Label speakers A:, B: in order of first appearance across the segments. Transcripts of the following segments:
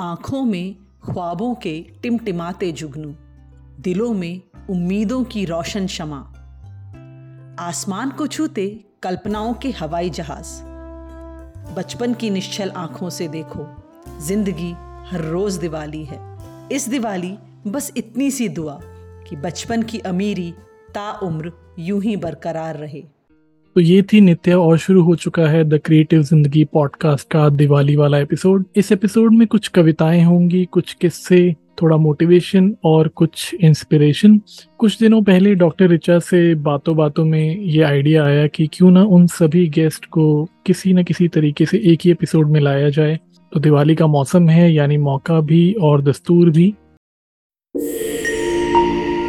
A: आँखों में ख्वाबों के टिमटिमाते जुगनू, दिलों में उम्मीदों की रोशन शमा। आसमान को छूते कल्पनाओं के हवाई जहाज़। बचपन की निश्चल आँखों से देखो, ज़िंदगी हर रोज दिवाली है। इस दिवाली बस इतनी सी दुआ कि बचपन की अमीरी ताउम्र यूँ ही बरकरार रहे।
B: तो ये थी नित्या और शुरू हो चुका है द क्रिएटिव ज़िंदगी पॉडकास्ट का दिवाली वाला एपिसोड। इस एपिसोड में कुछ कविताएँ होंगी, कुछ किस्से, थोड़ा मोटिवेशन और कुछ इंस्पिरेशन कुछ दिनों पहले डॉक्टर रिचा से बातों बातों में ये आइडिया आया कि क्यों ना उन सभी गेस्ट को किसी न किसी तरीके से एक ही एपिसोड में लाया जाए। तो दिवाली का मौसम है, यानी मौका भी और दस्तूर भी।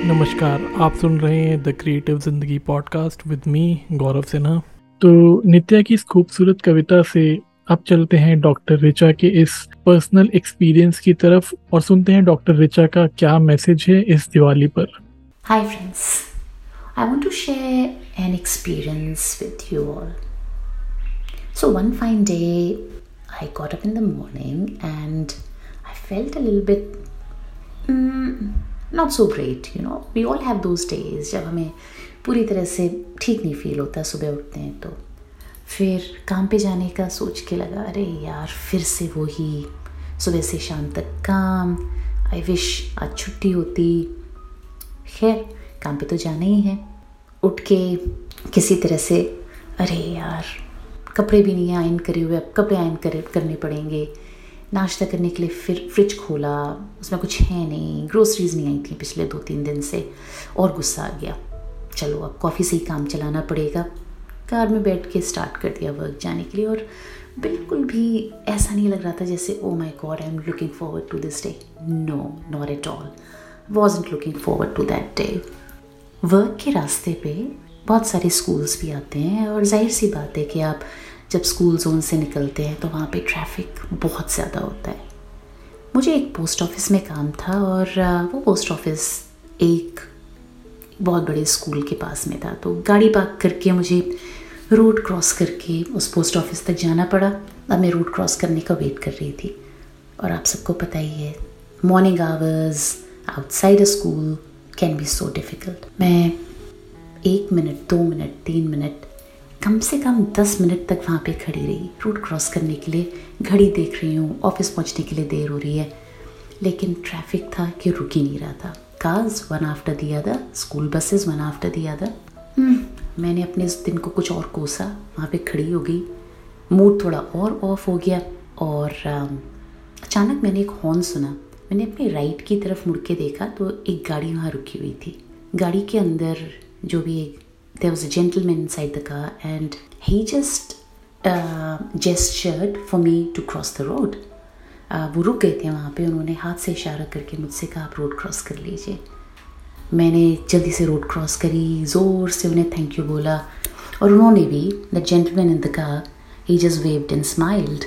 B: नमस्कार आप सुन रहे हैं the creative Zindagi podcast with me Gaurav Sinha. तो नित्या की इस खूबसूरत कविता से अब चलते हैं डॉक्टर रिचा के इस पर्सनल एक्सपीरियंस की तरफ़ और सुनते हैं डॉक्टर रिचा का क्या मैसेज है इस दिवाली पर।
C: Hi friends I want to share an experience with you all so one fine day I got up in the morning and I felt a little bit not so great you know we all have those days जब हमें पूरी तरह से ठीक नहीं feel होता सुबह उठते हैं तो। फिर काम पे जाने का सोच के लगा, अरे यार, फिर से वो ही सुबह से शाम तक काम। आई विश आज छुट्टी होती। खैर, काम पे तो जाना ही है। उठ के किसी तरह से, अरे यार, कपड़े भी नहीं आयन करे हुए, अब कपड़े आयन करे, करने पड़ेंगे। नाश्ता करने के लिए फिर फ्रिज खोला, उसमें कुछ है नहीं ग्रोसरीज नहीं आई थी पिछले दो तीन दिन से, और गुस्सा आ गया। चलो अब कॉफ़ी से ही काम चलाना पड़ेगा। कार में बैठ के स्टार्ट कर दिया वर्क जाने के लिए और बिल्कुल भी ऐसा नहीं लग रहा था जैसे ओ my God I am looking forward to this day no not at all was looking forward to that day work के रास्ते पे बहुत सारे स्कूल्स भी आते हैं और ज़ाहिर सी बात है कि आप जब स्कूल जोन से निकलते हैं तो वहाँ पे ट्रैफ़िक बहुत ज़्यादा होता है। मुझे एक पोस्ट ऑफ़िस में काम था और वो पोस्ट ऑफ़िस एक बहुत बड़े स्कूल के पास में था तो गाड़ी पार्क करके मुझे रोड क्रॉस करके उस पोस्ट ऑफ़िस तक जाना पड़ा। अब मैं रोड क्रॉस करने का वेट कर रही थी। और आप सबको पता ही है morning hours outside school can be so difficult मैं एक मिनट दो मिनट तीन मिनट कम से कम दस मिनट तक वहाँ पे खड़ी रही। रोड क्रॉस करने के लिए घड़ी देख रही हूँ ऑफ़िस पहुँचने के लिए देर हो रही है। लेकिन ट्रैफ़िक था कि रुक ही नहीं रहा था। Cars one after the other school buses one after the other मैंने अपने इस दिन को कुछ और कोसा वहाँ पे खड़ी हो गई। मूड थोड़ा और ऑफ़ हो गया और um, अचानक मैंने एक हॉर्न सुना। मैंने अपने राइट की तरफ़ मुड़ के देखा तो एक गाड़ी वहाँ रुकी हुई थी। गाड़ी के अंदर जो भी एक there was a gentleman side the car and he just gestured for me to cross the road वो रुक गए थे वहाँ पे, उन्होंने हाथ से इशारा करके मुझसे कहा, आप रोड क्रॉस कर लीजिए मैंने जल्दी से रोड क्रॉस करी, ज़ोर से उन्हें थैंक यू बोला और उन्होंने भी the gentleman in the car he just waved and smiled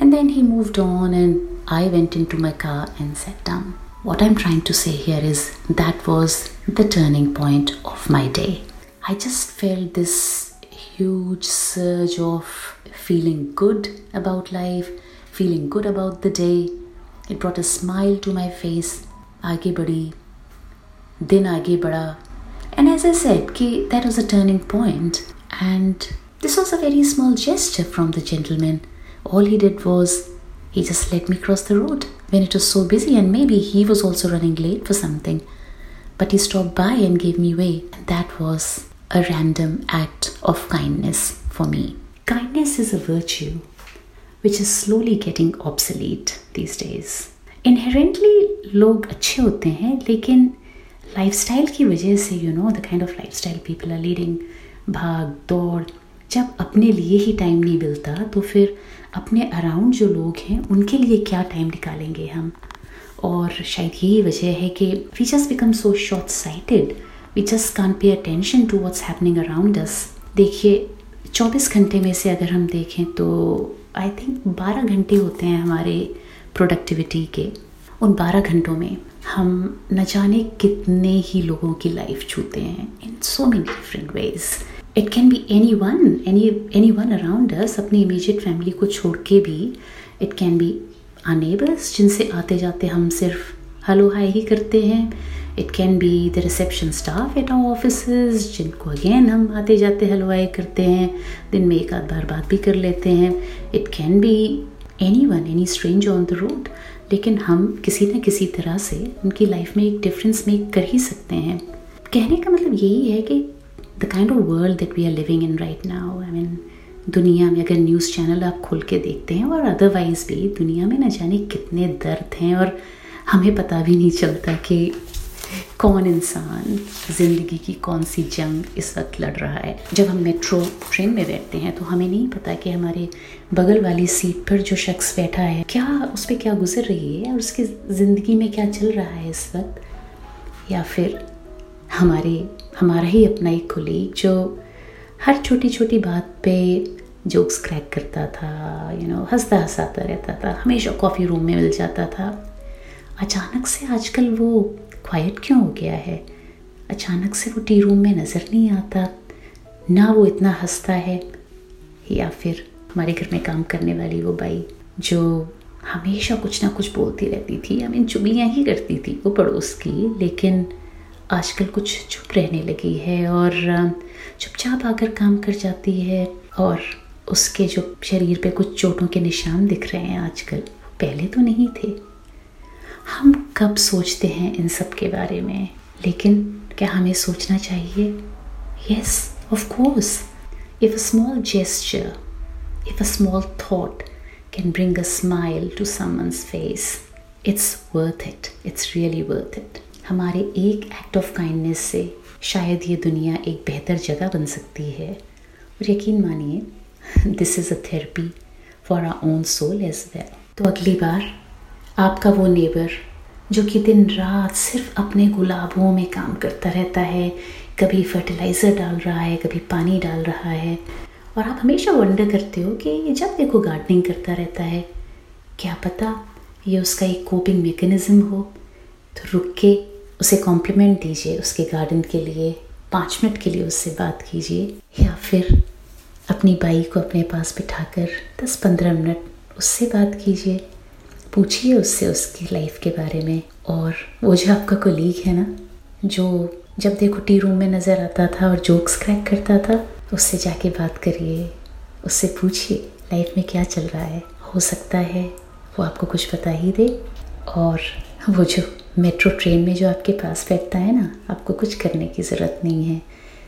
C: and then he moved on and I went into my car and sat down. What I'm trying to say here is that was the turning point of my day. I just felt this huge surge of feeling good about life, feeling good about the day. It brought a smile to my face. आगे बढ़ी दिन आगे बढ़ा and as I said कि that was a turning point and this was a very small gesture from the gentleman. All he did was he just let me cross the road when it was so busy and maybe he was also running late for something. But he stopped by and gave me way and that was a random act of kindness for me. Kindness is a virtue which is slowly getting obsolete these days. Inherently, लोग अच्छे होते हैं, लेकिन lifestyle की वजह से you know the kind of lifestyle people are leading भाग, दौड़, जब अपने लिए ही टाइम नहीं मिलता तो फिर अपने अराउंड जो लोग हैं, उनके लिए क्या टाइम निकालेंगे हम और शायद यही वजह है कि we just become so short sighted we just can't pay attention to what's happening around us देखिए 24 घंटे में से अगर हम देखें तो आई थिंक 12 घंटे होते हैं हमारे प्रोडक्टिविटी के। उन 12 घंटों में हम न जाने कितने ही लोगों की लाइफ छूते हैं in so many different ways it can be anyone any anyone around us अपनी इमीजिएट फैमिली को छोड़ के भी it can be our neighbours जिनसे आते जाते हम सिर्फ़ हेलो हाय ही करते हैं। It can be the reception staff at our office जिनको अगेन हम आते जाते हेलो हाय करते हैं, दिन में एक आध बार बात भी कर लेते हैं। It can be anyone any strange on the road लेकिन हम किसी न किसी तरह से उनकी लाइफ में एक डिफरेंस मेक कर ही सकते हैं। कहने का मतलब यही है कि the kind of world that we are living in right now I mean दुनिया में अगर न्यूज़ चैनल आप खोल के देखते हैं और अदरवाइज़ भी दुनिया में न जाने कितने दर्द हैं और हमें पता भी नहीं चलता कि कौन इंसान ज़िंदगी की कौन सी जंग इस वक्त लड़ रहा है? जब हम मेट्रो ट्रेन में बैठते हैं तो हमें नहीं पता कि हमारे बगल वाली सीट पर जो शख्स बैठा है, क्या उस पर क्या गुजर रही है और उसकी ज़िंदगी में क्या चल रहा है इस वक्त? या फिर हमारे, हमारा ही अपना एक कुलीग जो हर छोटी छोटी बात पे जोक्स क्रैक करता था यू नो हंसता हंसाता रहता था, हमेशा कॉफ़ी रूम में मिल जाता था। अचानक से आजकल वो क्वाइट क्यों हो गया है? अचानक से वो टी रूम में नज़र नहीं आता। ना वो इतना हंसता है, या फिर हमारे घर में काम करने वाली वो बाई, जो हमेशा कुछ ना कुछ बोलती रहती थी आई मीन चुगलियाँ ही करती थी वो पड़ोस की, लेकिन आजकल कुछ चुप रहने लगी है और चुपचाप आकर काम कर जाती है और उसके जो शरीर पे कुछ चोटों के निशान दिख रहे हैं आजकल पहले तो नहीं थे। हम कब सोचते हैं इन सब के बारे में? लेकिन क्या हमें सोचना चाहिए? Yes of course if a small gesture if a small thought can bring a smile to someone's face it's worth it it's really worth it हमारे एक एक्ट ऑफ़ काइंडनेस से शायद ये दुनिया एक बेहतर जगह बन सकती है। और यकीन मानिए this is a therapy for our own soul as well तो अगली बार आपका वो नेबर, जो कि दिन रात सिर्फ़ अपने गुलाबों में काम करता रहता है, कभी फर्टिलाइज़र डाल रहा है, कभी पानी डाल रहा है। और आप हमेशा वंडर करते हो कि जब देखो गार्डनिंग करता रहता है, क्या पता ये उसका एक कोपिंग मेकनिज़म हो। तो रुक के उसे कॉम्प्लीमेंट दीजिए उसके गार्डन के लिए, पाँच मिनट के लिए उससे बात कीजिए, या फिर अपनी बाई को अपने पास बिठाकर दस पंद्रह मिनट उससे बात कीजिए। पूछिए उससे उसकी लाइफ के बारे में। और वो जो आपका कोलीग है ना, जो जब देखो टी रूम में नज़र आता था और जोक्स क्रैक करता था, उससे जाके बात करिए। उससे पूछिए लाइफ में क्या चल रहा है? हो सकता है वो आपको कुछ बता ही दे। और वो जो मेट्रो ट्रेन में जो आपके पास बैठता है ना, आपको कुछ करने की ज़रूरत नहीं है।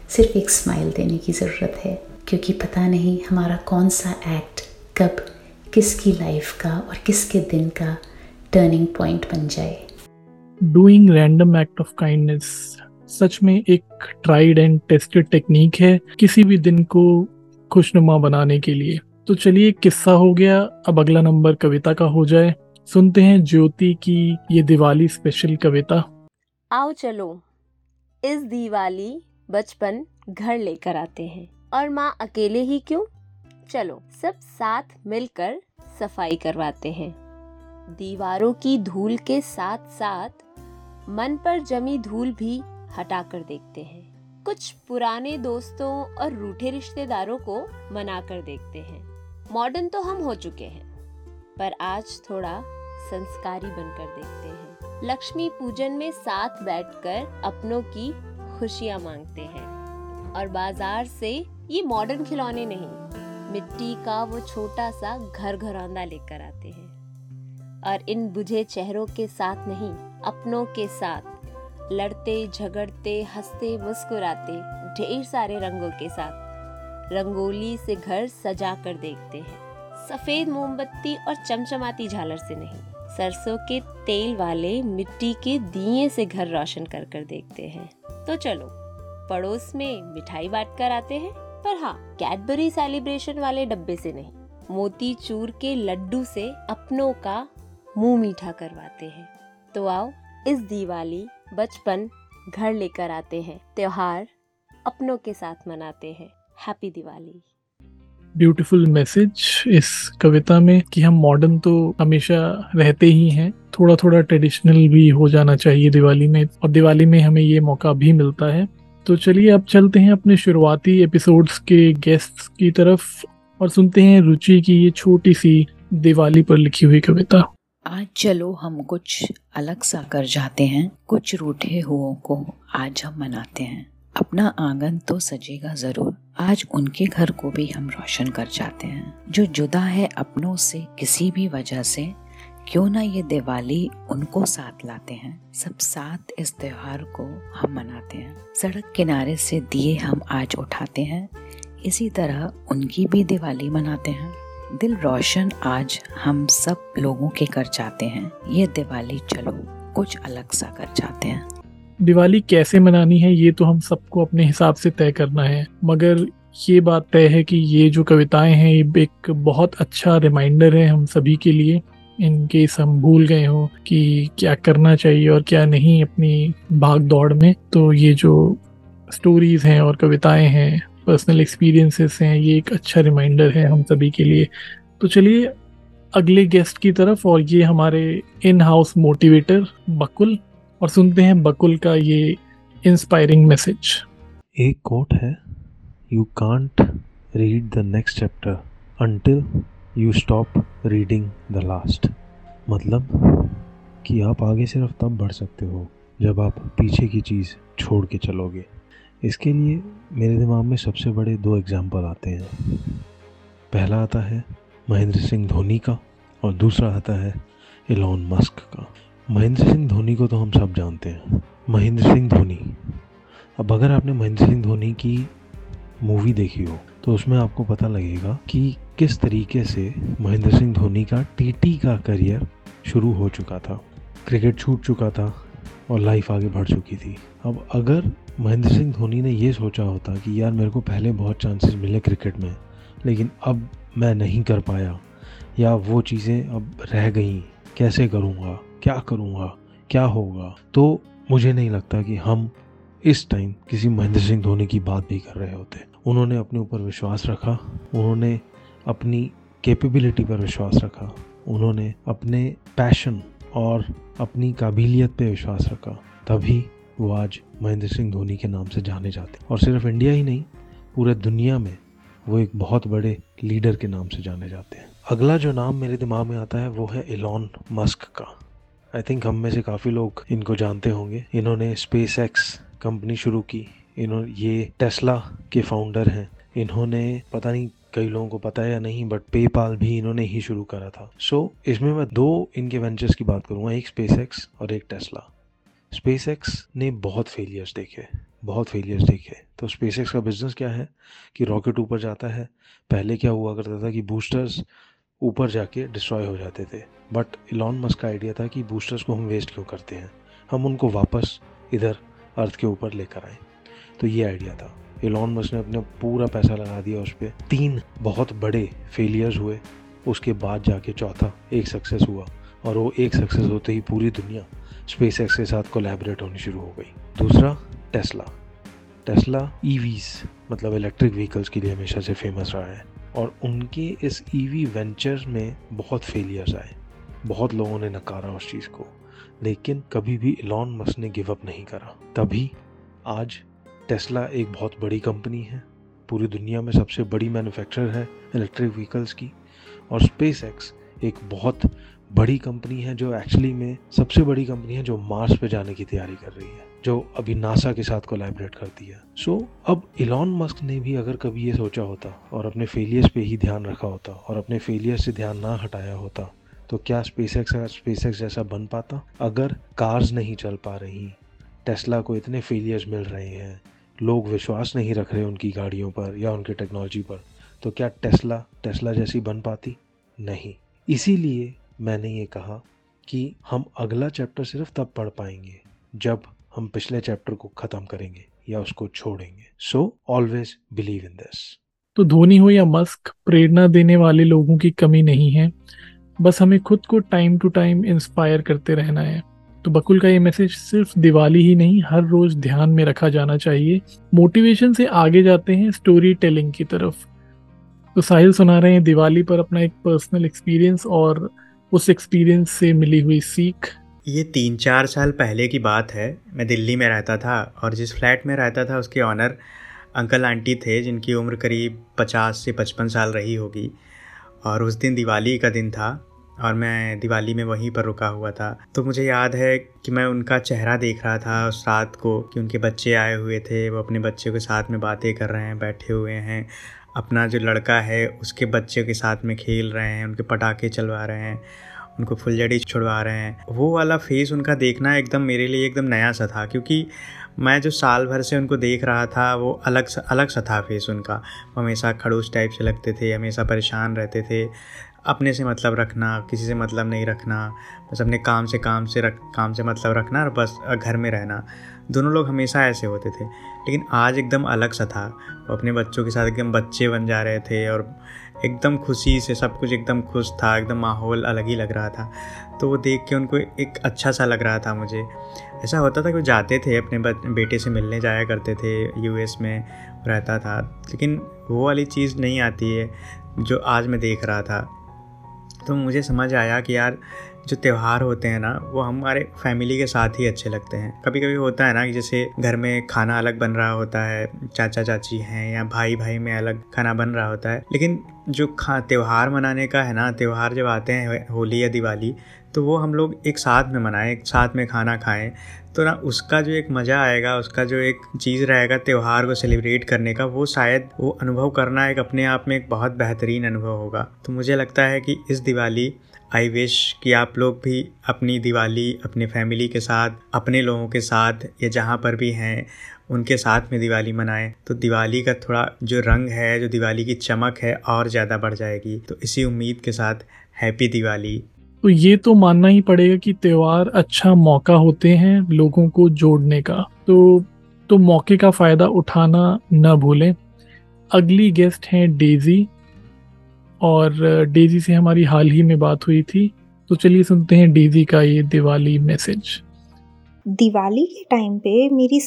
C: सिर्फ़ एक स्माइल देने की ज़रूरत है। क्योंकि पता नहीं हमारा कौन सा एक्ट कब किसकी लाइफ का और किसके दिन का टर्निंग पॉइंट बन जाए।
B: Doing random act of kindness सच में एक ट्राइड एंड टेस्टेड टेक्निक है किसी भी दिन को खुशनुमा बनाने के लिए। तो चलिए किस्सा हो गया अब अगला नंबर कविता का हो जाए। सुनते हैं ज्योति की ये दिवाली स्पेशल कविता।
D: आओ चलो इस दिवाली बचपन घर लेकर आते हैं। और माँ अकेले ही क्यों? चलो, सब साथ मिलकर सफ़ाई करवाते हैं। दीवारों की धूल के साथ साथ मन पर जमी धूल भी हटा कर देखते हैं। कुछ पुराने दोस्तों और रूठे रिश्तेदारों को मना कर देखते हैं। मॉडर्न तो हम हो चुके हैं, पर आज थोड़ा संस्कारी बनकर देखते हैं। लक्ष्मी पूजन में साथ बैठकर अपनों की खुशियाँ मांगते हैं, और बाज़ार से ये मॉडर्न खिलौने नहीं। मिट्टी का वो छोटा सा घर घरौंदा लेकर आते हैं। और इन बुझे चेहरों के साथ नहीं, अपनों के साथ लड़ते, झगड़ते, हँसते, मुस्कुराते, ढेर सारे रंगों के साथ रंगोली से घर सजा कर देखते हैं। सफ़ेद मोमबत्ती और चमचमाती झालर से नहीं, सरसों के तेल वाले मिट्टी के दिए से घर रोशन कर कर देखते हैं। तो चलो, पड़ोस में मिठाई बांट कर आते हैं। पर हाँ कैडबरी सेलिब्रेशन वाले डब्बे से नहीं, मोती चूर के लड्डू से अपनों का मुँह मीठा करवाते हैं। तो आओ, इस दिवाली बचपन घर लेकर आते हैं, त्योहार अपनों के साथ मनाते हैं। हैप्पी दिवाली।
B: ब्यूटीफुल मैसेज इस कविता में कि हम मॉडर्न तो हमेशा रहते ही हैं थोड़ा थोड़ा ट्रेडिशनल भी हो जाना चाहिए दिवाली में, और दिवाली में हमें ये मौका भी मिलता है। तो चलिए अब चलते हैं अपने शुरुआती एपिसोड्स के गेस्ट्स की तरफ़ और सुनते हैं रुचि की ये छोटी सी दिवाली पर लिखी हुई कविता।
E: आज चलो हम कुछ अलग सा कर जाते हैं, कुछ रूठे हुओं को आज हम मनाते हैं। अपना आँगन तो सजेगा ज़रूर, आज उनके घर को भी हम रोशन कर जाते हैं। जो जुदा है अपनों से, किसी भी वजह से क्यों ना ये दिवाली उनको साथ लाते हैं? सब साथ इस त्योहार को हम मनाते हैं। सड़क किनारे से दिए हम आज उठाते हैं। इसी तरह उनकी भी दिवाली मनाते हैं। दिल रोशन आज हम सब लोगों के कर जाते हैं। ये दिवाली चलो, कुछ अलग सा कर जाते हैं।
B: दिवाली कैसे मनानी है, ये तो हम सबको अपने हिसाब से तय करना है। मगर ये बात तय है कि ये जो कविताएँ हैं, ये एक बहुत अच्छा रिमाइंडर है हम सभी के लिए। इन केस हम भूल गए हो कि क्या करना चाहिए और क्या नहीं अपनी भाग दौड़ में। तो ये जो स्टोरीज हैं और कविताएँ हैं पर्सनल एक्सपीरियंसेस हैं, ये एक अच्छा रिमाइंडर है हम सभी के लिए। तो चलिए, अगले गेस्ट की तरफ़ और ये हमारे इन हाउस मोटिवेटर बकुल। और सुनते हैं बकुल का ये इंस्पायरिंग मैसेज
F: एक कोट है you can't read the next chapter you stop reading the last मतलब कि आप आगे सिर्फ़ तब बढ़ सकते हो जब आप पीछे की चीज़ छोड़ के चलोगे। इसके लिए मेरे दिमाग में सबसे बड़े दो एग्ज़ाम्पल आते हैं। पहला आता है महेंद्र सिंह धोनी का और दूसरा आता है इलॉन मस्क का। महेंद्र सिंह धोनी को तो हम सब जानते हैं। महेंद्र सिंह धोनी। अब अगर आपने महेंद्र सिंह धोनी की मूवी देखी हो तो उसमें आपको पता लगेगा कि किस तरीके से महेंद्र सिंह धोनी का टीटी का करियर शुरू हो चुका था। क्रिकेट छूट चुका था और लाइफ आगे बढ़ चुकी थी। अब अगर महेंद्र सिंह धोनी ने ये सोचा होता कि यार मेरे को पहले बहुत चांसेस मिले क्रिकेट में, लेकिन अब मैं नहीं कर पाया, या वो चीज़ें अब रह गई, कैसे करूँगा, क्या करूँगा, क्या होगा तो मुझे नहीं लगता कि हम इस टाइम किसी महेंद्र सिंह धोनी की बात भी कर रहे होते। उन्होंने अपने ऊपर विश्वास रखा, उन्होंने अपनी कैपेबिलिटी पर विश्वास रखा, उन्होंने अपने पैशन और अपनी काबिलियत पे विश्वास रखा, तभी वो आज महेंद्र सिंह धोनी के नाम से जाने जाते। और सिर्फ़ इंडिया ही नहीं, पूरे दुनिया में वो एक बहुत बड़े लीडर के नाम से जाने जाते हैं। अगला जो नाम मेरे दिमाग में आता है, वो है इलॉन मस्क का। आई थिंक हम में से काफ़ी लोग इनको जानते होंगे। इन्होंने स्पेस एक्स कंपनी शुरू की। इन्होंने ये टेस्ला के फाउंडर हैं। इन्होंने पता नहीं कई लोगों को पता है या नहीं बट पेपाल भी इन्होंने ही शुरू करा था। सो so, इसमें मैं दो इनके वेंचर्स की बात करूँगा एक स्पेस और एक टेस्ला। स्पेस ने बहुत फेलियर्स देखे बहुत फेलियर्स देखे। तो स्पेस का बिज़नेस क्या है? कि रॉकेट ऊपर जाता है। पहले क्या हुआ करता था कि बूस्टर्स ऊपर जाके डिस्ट्रॉय हो जाते थे। बट इलॉन मस्क का आइडिया था कि बूस्टर्स को हम वेस्ट क्यों करते हैं? हम उनको वापस इधर अर्थ के ऊपर लेकर आए। तो ये आइडिया था। एलॉन मस्क ने अपना पूरा पैसा लगा दिया उस पर तीन बहुत बड़े फेलियर्स हुए। उसके बाद जाके चौथा, एक सक्सेस हुआ। और वो एक सक्सेस होते ही पूरी दुनिया स्पेस के साथ कोलैबोरेट होनी शुरू हो गई। दूसरा टेस्ला टेस्ला ईवीज मतलब इलेक्ट्रिक व्हीकल्स के लिए हमेशा से फ़ेमस रहा है। और उनके इस ईवी e वेंचर में बहुत फेलियर्स आए। बहुत लोगों ने नकारा उस चीज़ को। लेकिन कभी भी इलॉन मस्क ने गिव अप नहीं करा। तभी आज टेस्ला एक बहुत बड़ी कंपनी है। पूरी दुनिया में सबसे बड़ी मैन्युफैक्चरर है इलेक्ट्रिक व्हीकल्स की। और स्पेस एक्स एक बहुत बड़ी कंपनी है जो एक्चुअली में सबसे बड़ी कंपनी है जो मार्स पे जाने की तैयारी कर रही है जो अभी नासा के साथ कोलैबोरेट करती है। सो so, अब इलॉन मस्क ने भी अगर कभी ये सोचा होता और अपने फेलियर्स पे ही ध्यान रखा होता और अपने फेलियर से ध्यान ना हटाया होता तो क्या स्पेस एक्स स्पेस एक्स जैसा बन पाता? अगर कार्स नहीं चल पा रही टेस्ला को इतने फेलियर्स मिल रहे हैं, लोग विश्वास नहीं रख रहे उनकी गाड़ियों पर या उनकी टेक्नोलॉजी पर तो क्या टेस्ला टेस्ला जैसी बन पाती? नहीं। इसीलिए मैंने ये कहा कि हम अगला चैप्टर सिर्फ़ तब पढ़ पाएँगे, जब हम पिछले चैप्टर को ख़त्म करेंगे या उसको छोड़ेंगे। So always believe in this
B: तो धोनी हो या मस्क प्रेरणा देने वाले लोगों की कमी नहीं है। बस हमें खुद को टाइम टू टाइम इंस्पायर करते रहना है। तो बकुल का ये मैसेज सिर्फ़ दिवाली ही नहीं, हर रोज ध्यान में रखा जाना चाहिए। मोटिवेशन से आगे जाते हैं स्टोरी टेलिंग की तरफ़। तो साहिल सुना रहे हैं, दिवाली पर अपना एक पर्सनल एक्सपीरियंस और उस एक्सपीरियंस से मिली हुई सीख।
G: ये तीन चार साल पहले की बात है। मैं दिल्ली में रहता था और जिस फ्लैट में रहता था उसके ऑनर अंकल आंटी थे, जिनकी उम्र करीब पचास से पचपन साल रही होगी। और उस दिन दिवाली का दिन था। और मैं दिवाली में वहीं पर रुका हुआ था। तो मुझे याद है कि मैं उनका चेहरा देख रहा था उस रात को कि उनके बच्चे आए हुए थे। वो अपने बच्चे के साथ में बातें कर रहे हैं, बैठे हुए हैं। अपना जो लड़का है, उसके बच्चे के साथ में खेल रहे हैं, उनके पटाखे चलवा रहे हैं, उनको फुलझड़ी छुड़वा रहे हैं। वो वाला फेस उनका देखना एकदम मेरे लिए एकदम नया सा था, क्योंकि मैं जो साल भर से उनको देख रहा था, वो अलग सा अलग सा था फेस उनका। हमेशा खड़ूस टाइप से लगते थे, हमेशा परेशान रहते थे। अपने से मतलब रखना, किसी से मतलब नहीं रखना, बस अपने काम से काम से रख, काम से मतलब रखना और बस घर में रहना। दोनों लोग हमेशा ऐसे होते थे, लेकिन आज एकदम अलग सा था। वो अपने बच्चों के साथ एकदम बच्चे बन जा रहे थे और एकदम खुशी से सब कुछ एकदम खुश था, एकदम माहौल अलग ही लग रहा था। तो वो देख के उनको एक अच्छा सा लग रहा था मुझे। ऐसा होता था कि वो जाते थे, अपने बेटे से मिलने जाया करते थे यूएस में रहता था, लेकिन वो वाली चीज़ नहीं आती है, जो आज मैं देख रहा था। तो मुझे समझ आया कि यार, जो त्यौहार होते हैं ना, वो हमारे फैमिली के साथ ही अच्छे लगते हैं। कभी कभी होता है ना कि जैसे घर में खाना अलग बन रहा होता है चाचा चाची हैं या भाई भाई में अलग खाना बन रहा होता है। लेकिन जो खा, त्यौहार मनाने का है ना, त्यौहार जब आते हैं, होली या दिवाली तो वो हम लोग एक साथ में मनाएँ, एक साथ में खाना खाएँ। तो ना उसका जो एक मज़ा आएगा, उसका जो एक चीज़ रहेगा त्यौहार को सेलिब्रेट करने का, वो शायद वो अनुभव करना एक अपने आप में एक बहुत बेहतरीन अनुभव होगा। तो मुझे लगता है कि इस दिवाली आई विश कि आप लोग भी अपनी दिवाली, अपनी फैमिली के साथ, अपने लोगों के साथ, या जहाँ पर भी हैं, उनके साथ में दिवाली मनाएँ। तो दिवाली का थोड़ा जो रंग है, जो दिवाली की चमक है, और ज़्यादा बढ़ जाएगी। तो इसी उम्मीद के साथ हैप्पी दिवाली।
B: तो ये तो मानना ही पड़ेगा कि त्यौहार अच्छा मौका होते हैं लोगों को जोड़ने का। तो तो मौके का फ़ायदा उठाना न भूलें। अगली गेस्ट हैं डेजी। और, डेजी से हमारी हाल ही में बात हुई थी। तो चलिए सुनते हैं डेजी का ये दिवाली मैसेज।
H: दिवाली के टाइम पे मेरी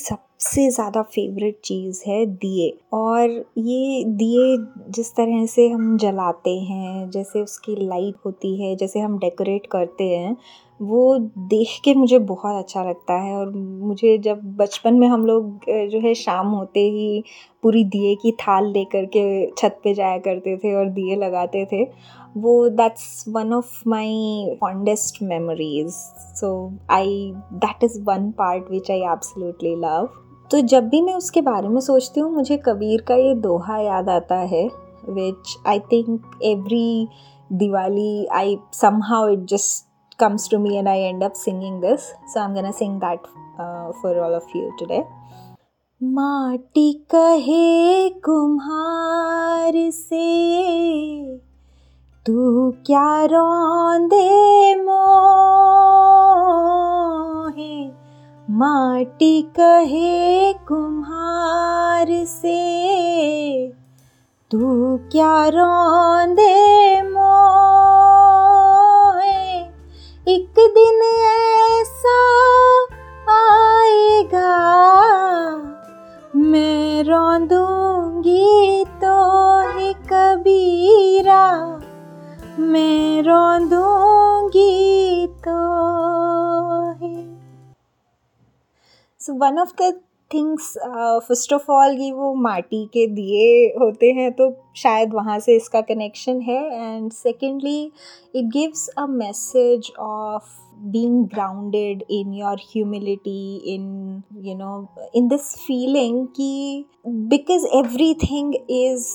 H: सबसे ज़्यादा फेवरेट चीज़ है दिए। और ये दिए जिस तरह से हम जलाते हैं, जैसे उसकी लाइट होती है, जैसे हम डेकोरेट करते हैं, वो देख के मुझे बहुत अच्छा लगता है। और मुझे जब बचपन में हम लोग जो है शाम होते ही पूरी दिए की थाल लेकर के छत पे जाया करते थे और दिए लगाते थे, वो that's one of my fondest memories so I that is one part which I absolutely love तो जब भी मैं उसके बारे में सोचती हूँ मुझे कबीर का ये दोहा याद आता है which I think every Diwali I somehow it just comes to me and I end up singing this so gonna sing that uh, for all of you today. माटी कहे कुम्हार से तू क्या रोंदे मोहे माटी कहे कुम्हार से, तू क्या रोंदे मोहे एक दिन ऐसा आएगा, मैं रोंदूँगी तो ही कबीरा, मैं रोंदूँगी तो so one of the things first of all ये वो माटी के दिए होते हैं तो शायद वहाँ से इसका कनेक्शन है and secondly it gives a message of being grounded in your humility in you know in this feeling ki because everything is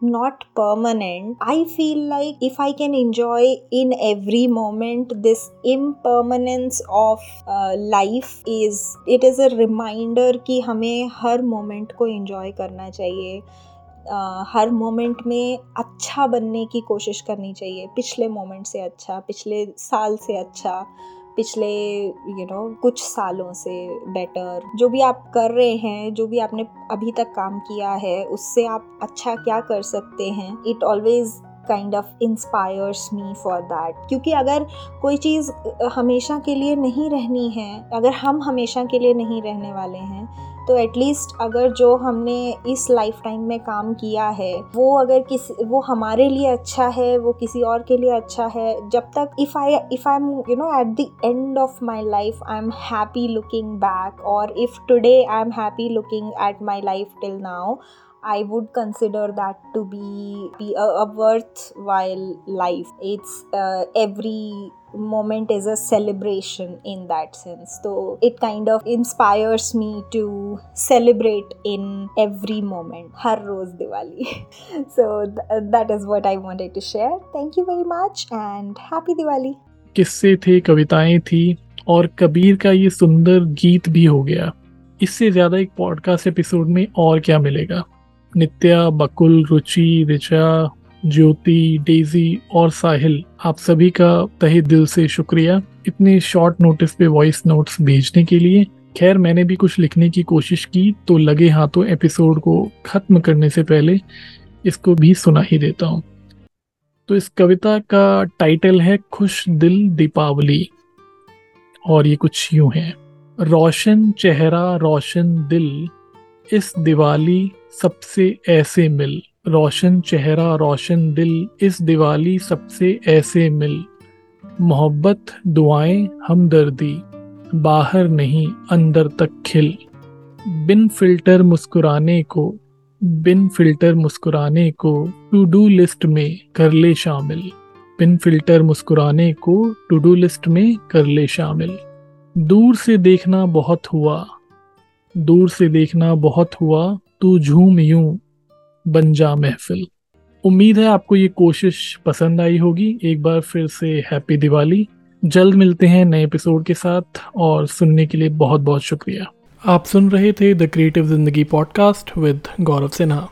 H: not permanent i feel like if i can enjoy in every moment this impermanence of uh, life is it is a reminder कि हमें हर moment को enjoy करना चाहिए uh, हर moment में अच्छा बनने की कोशिश करनी चाहिए पिछले मोमेंट से अच्छा पिछले साल से अच्छा पिछले यू नो कुछ सालों से बेटर जो भी आप कर रहे हैं, जो भी आपने अभी तक काम किया है, उससे आप अच्छा क्या कर सकते हैं? It always kind of inspires me for that क्योंकि अगर कोई चीज़ हमेशा के लिए नहीं रहनी है, अगर हम हमेशा के लिए नहीं रहने वाले हैं तो एटलीस्ट अगर जो हमने इस लाइफ टाइम में काम किया है वो अगर किसी वो हमारे लिए अच्छा है वो किसी और के लिए अच्छा है जब तक if I if I am you know at the end of my life I am happy looking back और if today I am happy looking at my life till now I would consider that to be, be a, a worthwhile life. It's uh, moment is a celebration in that sense. So it kind of inspires me to celebrate in every moment. Har Roz Diwali. so th- that is what I wanted to share. Thank you very much and happy Diwali.
B: किस्से थे कविताएँ थी और कबीर का ये सुंदर गीत भी हो गया इससे ज़्यादा एक पॉडकास्ट एपिसोड में और क्या मिलेगा नित्या बकुल रुचि ऋचा ज्योति, डेजी और साहिल, आप सभी का तहे दिल से शुक्रिया इतने शॉर्ट नोटिस पे वॉइस नोट्स भेजने के लिए। खैर, मैंने भी कुछ लिखने की कोशिश की तो लगे हाथों एपिसोड को खत्म करने से पहले इसको भी सुना ही देता हूँ। तो इस कविता का टाइटल है खुश दिल दीपावली, और ये कुछ यूँ है। रोशन चेहरा, रोशन दिल, इस दिवाली सबसे ऐसे मिल। रोशन चेहरा, रोशन दिल, इस दिवाली सबसे ऐसे मिल। मोहब्बत, दुआएँ, हमदर्दी, बाहर नहीं, अंदर तक खिल। बिन फ़िल्टर मुस्कुराने को, बिन फ़िल्टर मुस्कुराने को टू डू लिस्ट में कर ले शामिल। बिन फ़िल्टर मुस्कुराने को टू डू लिस्ट में कर ले शामिल। दूर से देखना बहुत हुआ, दूर से देखना बहुत हुआ, तू झूम यूँ बन जा महफिल। उम्मीद है आपको ये कोशिश पसंद आई होगी। एक बार फिर से हैप्पी दिवाली। जल्द मिलते हैं नए एपिसोड के साथ और सुनने के लिए बहुत बहुत शुक्रिया। आप सुन रहे थे the creative Zindagi podcast with Gaurav Sinha.